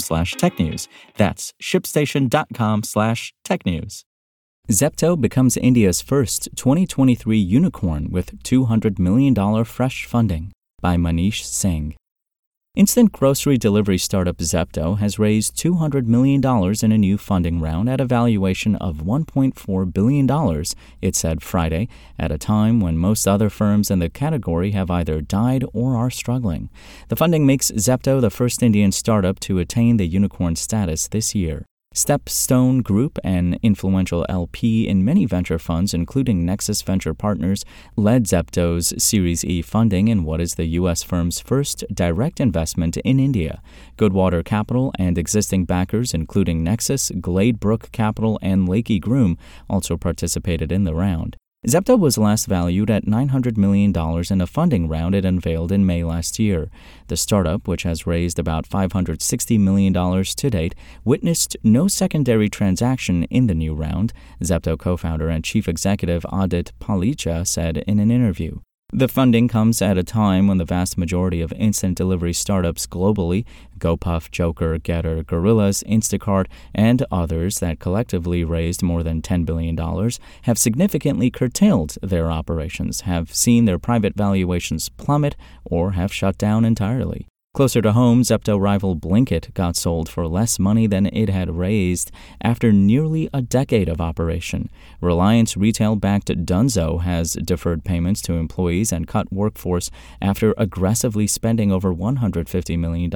slash technews. That's shipstation.com slash technews. Zepto becomes India's first 2023 unicorn with $200 million fresh funding by Manish Singh. Instant grocery delivery startup Zepto has raised $200 million in a new funding round at a valuation of $1.4 billion, it said Friday, at a time when most other firms in the category have either died or are struggling. The funding makes Zepto the first Indian startup to attain the unicorn status this year. Stepstone Group, an influential LP in many venture funds, including Nexus Venture Partners, led Zepto's Series E funding in what is the U.S. firm's first direct investment in India. Goodwater Capital and existing backers, including Nexus, Gladebrook Capital, and Lachy Groom, also participated in the round. Zepto was last valued at $900 million in a funding round it unveiled in May last year. The startup, which has raised about $560 million to date, witnessed no secondary transaction in the new round, Zepto co founder and chief executive Aadit Palicha said in an interview. The funding comes at a time when the vast majority of instant delivery startups globally, GoPuff, Jokr, Getir, Gorillas, Instacart, and others that collectively raised more than $10 billion, have significantly curtailed their operations, have seen their private valuations plummet, or have shut down entirely. Closer to home, Zepto rival Blinkit got sold for less money than it had raised after nearly a decade of operation. Reliance retail backed Dunzo has deferred payments to employees and cut workforce after aggressively spending over $150 million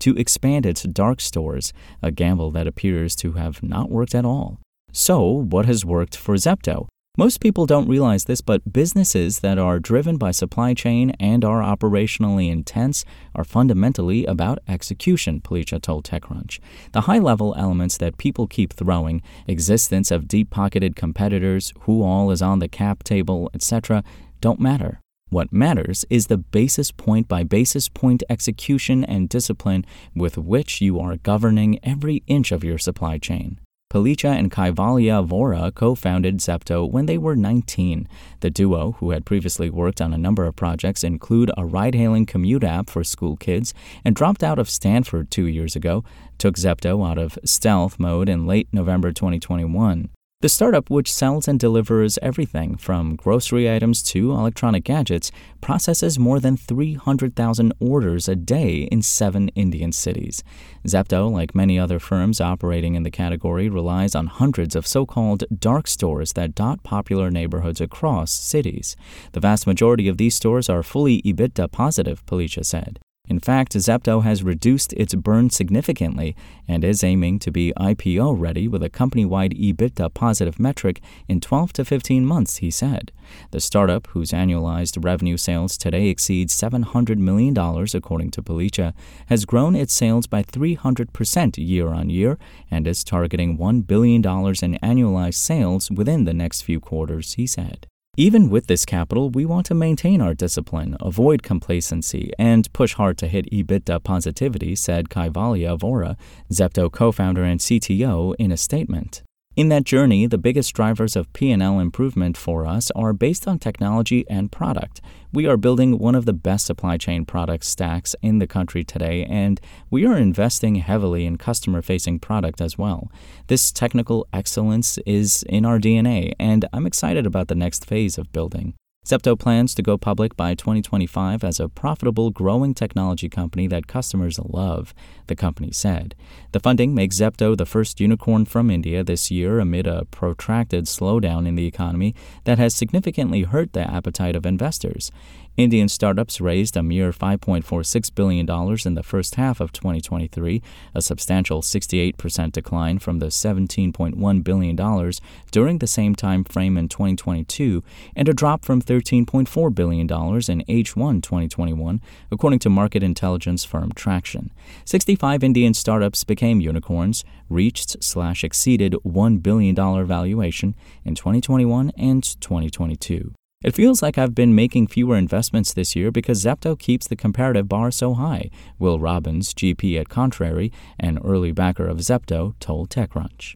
to expand its dark stores, a gamble that appears to have not worked at all. So, what has worked for Zepto? Most people don't realize this, but businesses that are driven by supply chain and are operationally intense are fundamentally about execution, Palicha told TechCrunch. The high level elements that people keep throwing, existence of deep pocketed competitors, who all is on the cap table, etc., don't matter. What matters is the basis point by basis point execution and discipline with which you are governing every inch of your supply chain. Palicha and Kaivalya Vohra co founded Zepto when they were 19. The duo, who had previously worked on a number of projects, include a ride hailing commute app for school kids, and dropped out of Stanford two years ago, took Zepto out of stealth mode in late November 2021. The startup, which sells and delivers everything from grocery items to electronic gadgets, processes more than 300,000 orders a day in seven Indian cities. Zepto, like many other firms operating in the category, relies on hundreds of so called dark stores that dot popular neighborhoods across cities. The vast majority of these stores are fully EBITDA positive, Palicha said. In fact, Zepto has reduced its burn significantly and is aiming to be IPO ready with a company wide EBITDA positive metric in 12 to 15 months, he said. The startup, whose annualized revenue sales today exceed $700 million, according to Palicha, has grown its sales by 300% year on year and is targeting $1 billion in annualized sales within the next few quarters, he said. Even with this capital, we want to maintain our discipline, avoid complacency, and push hard to hit EBITDA positivity, said Kaivalya Vohra, Zepto co-founder and CTO, in a statement. In that journey, the biggest drivers of P&L improvement for us are based on technology and product. We are building one of the best supply chain product stacks in the country today, and we are investing heavily in customer-facing product as well. This technical excellence is in our DNA, and I'm excited about the next phase of building. Zepto plans to go public by 2025 as a profitable, growing technology company that customers love, the company said. The funding makes Zepto the first unicorn from India this year amid a protracted slowdown in the economy that has significantly hurt the appetite of investors. Indian startups raised a mere $5.46 billion in the first half of 2023, a substantial 68% decline from the $17.1 billion during the same time frame in 2022, and a drop from $13.4 billion in H1 2021, according to market intelligence firm Tracxn. 65 Indian startups became unicorns, reached slash exceeded $1 billion valuation in 2021 and 2022. It feels like I've been making fewer investments this year because Zepto keeps the comparative bar so high, Will Robbins, GP at Contrary, an early backer of Zepto, told TechCrunch.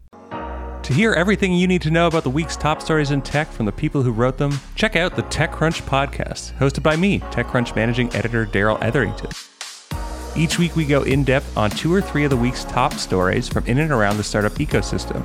To hear everything you need to know about the week's top stories in tech from the people who wrote them, check out the TechCrunch podcast, hosted by me, TechCrunch managing editor Darrell Etherington. Each week, we go in depth on two or three of the week's top stories from in and around the startup ecosystem